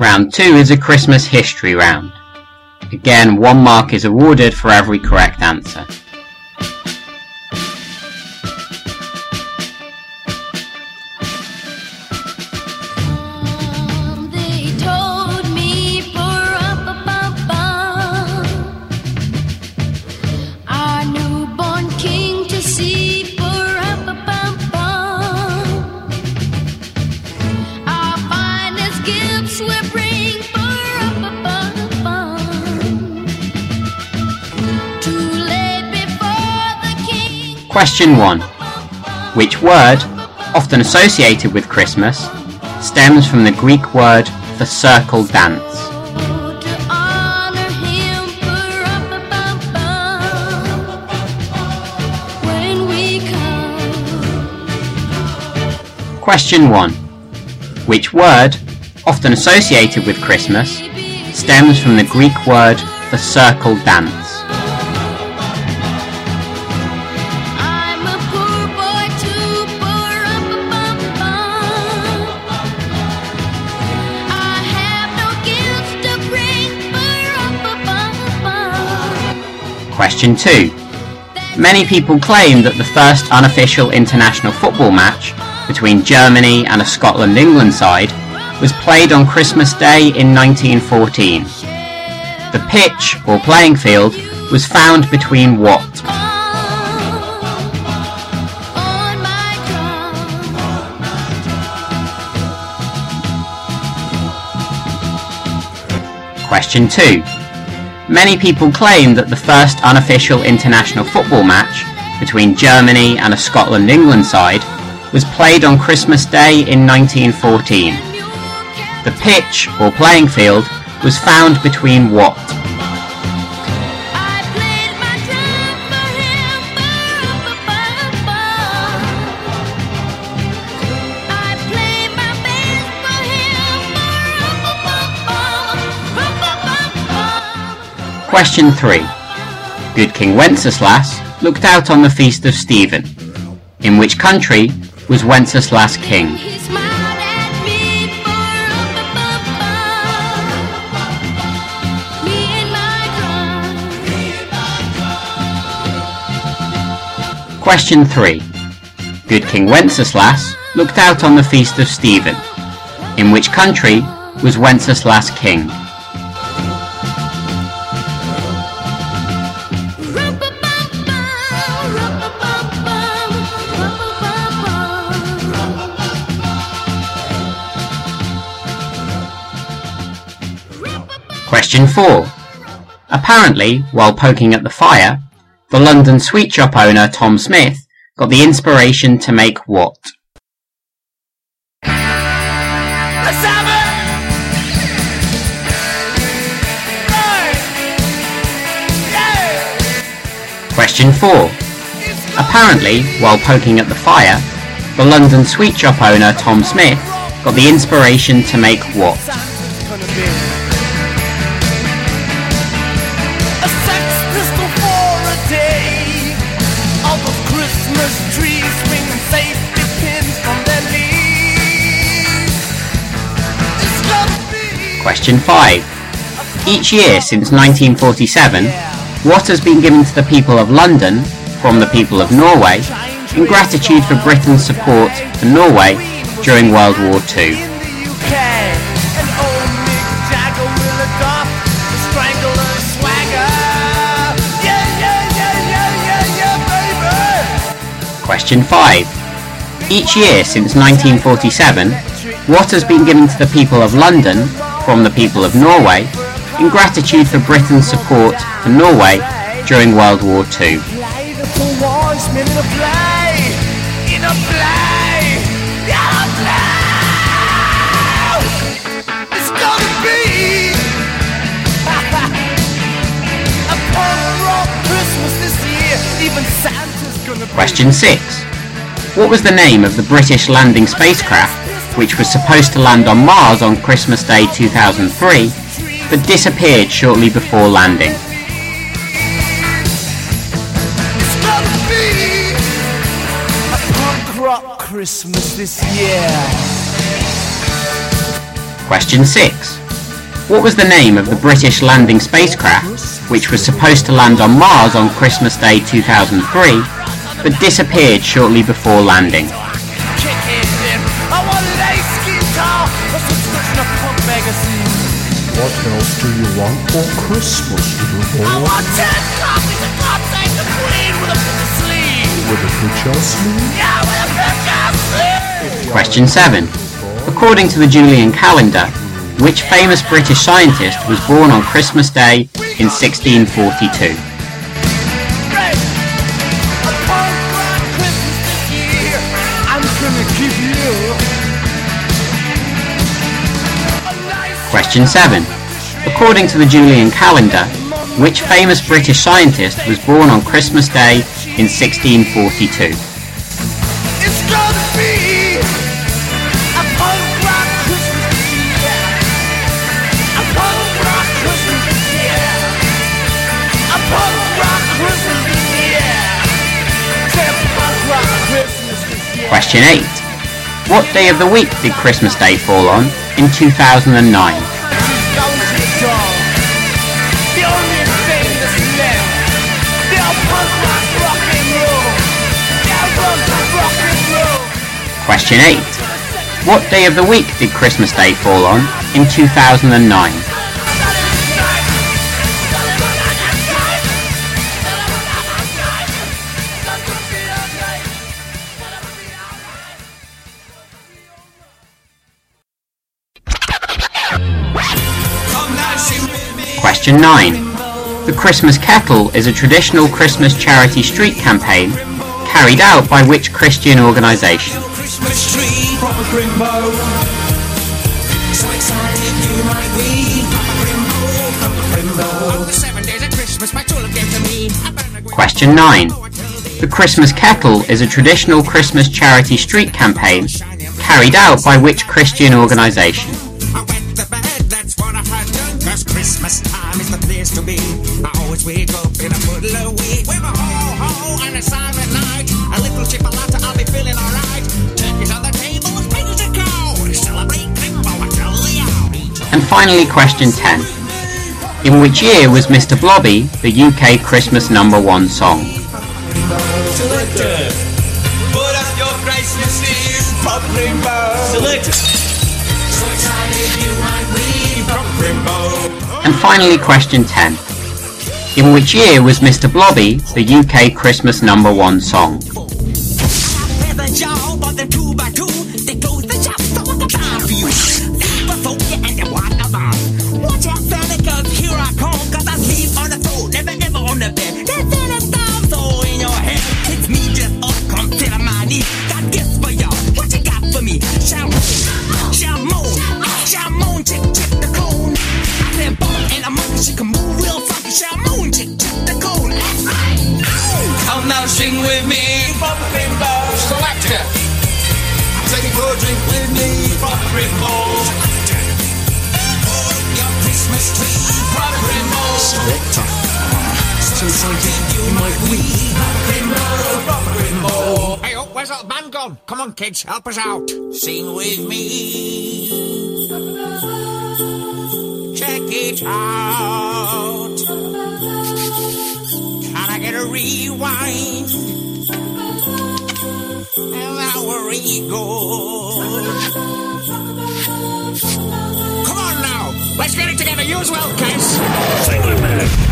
Round 2 is a Christmas history round. Again, one mark is awarded for every correct answer. Question 1. Which word, often associated with Christmas, stems from the Greek word for circle dance? Question 1. Which word, often associated with Christmas, stems from the Greek word for circle dance? Question 2. Many people claim that the first unofficial international football match between Germany and a Scotland-England side was played on Christmas Day in 1914. The pitch, or playing field, was found between what? Question 2. Many people claim that the first unofficial international football match between Germany and a Scotland-England side was played on Christmas Day in 1914. The pitch, or playing field, was found between what? Question 3. Good King Wenceslas looked out on the feast of Stephen. In which country was Wenceslas king? He smiled at me, ba-rum-ba-bum-bum. Me and my drum. Question 3. Good King Wenceslas looked out on the feast of Stephen. In which country was Wenceslas king? Question 4. Apparently, while poking at the fire, the London sweet shop owner Tom Smith got the inspiration to make what? Let's have it! Right! Yeah! Question 4. Apparently, while poking at the fire, the London sweet shop owner Tom Smith got the inspiration to make what? Question 5. Each year since 1947, what has been given to the people of London from the people of Norway in gratitude for Britain's support for Norway during World War II? Question 5. Each year since 1947, what has been given to the people of London from the people of Norway in gratitude for Britain's support for Norway during World War II? Question 6. What was the name of the British landing spacecraft which was supposed to land on Mars on Christmas Day 2003 but disappeared shortly before landing? It's gonna be a punk rock Christmas this year. Question 6. What was the name of the British landing spacecraft, which was supposed to land on Mars on Christmas Day 2003, but disappeared shortly before landing? What else do you want for Christmas, little I want ten copies of God Save the Queen with a picture sleeve. With a picture sleeve? Yeah, with a picture sleeve. Question 7. According to the Julian calendar, which famous British scientist was born on Christmas Day in 1642? Question 7. According to the Julian calendar, which famous British scientist was born on Christmas Day in 1642? It's gonna be a punk rock Christmas this year. A punk rock Christmas this year. A punk rock Christmas this year. Say a punk rock Christmas this year. Question 8. What day of the week did Christmas Day fall on in 2009? She's going to the dog. The only thing that's left. They're punk rock rock and roll. They're punk rock and roll. Question 8. What day of the week did Christmas Day fall on in 2009? Question 9. The Christmas Kettle is a traditional Christmas charity street campaign carried out by which Christian organisation? Question 9. The Christmas Kettle is a traditional Christmas charity street campaign carried out by which Christian organisation? Place to be. I always wake up in a puddle of wheat. With a ho-ho and a silent night. A little chipolata, I'll be feeling alright. Turkeys on the table, things to go. Celebrate Crimbo, I tell you. And finally, question 10. In which year was Mr. Blobby the UK Christmas number one song? Selector. Put up your Christmas Eve, Pop Rainbow. Selector. So excited you might be, Pop Rainbow. And finally, question 10. In which year was Mr. Blobby the UK Christmas number one song? Sing with me. Pop Rainbow. Selector. Take a good drink with me. Pop Rainbow. Your Christmas tree. Pop Rainbow. Selector. So excited you might Rainbow. Hey, oh, where's that band gone? Come on, kids, help us out. Sing with me. Check it out. A rewind? And now we're. Come on now, let's get it together. You as well, kids. Sing with.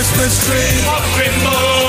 Up Christmas tree. Crimbo.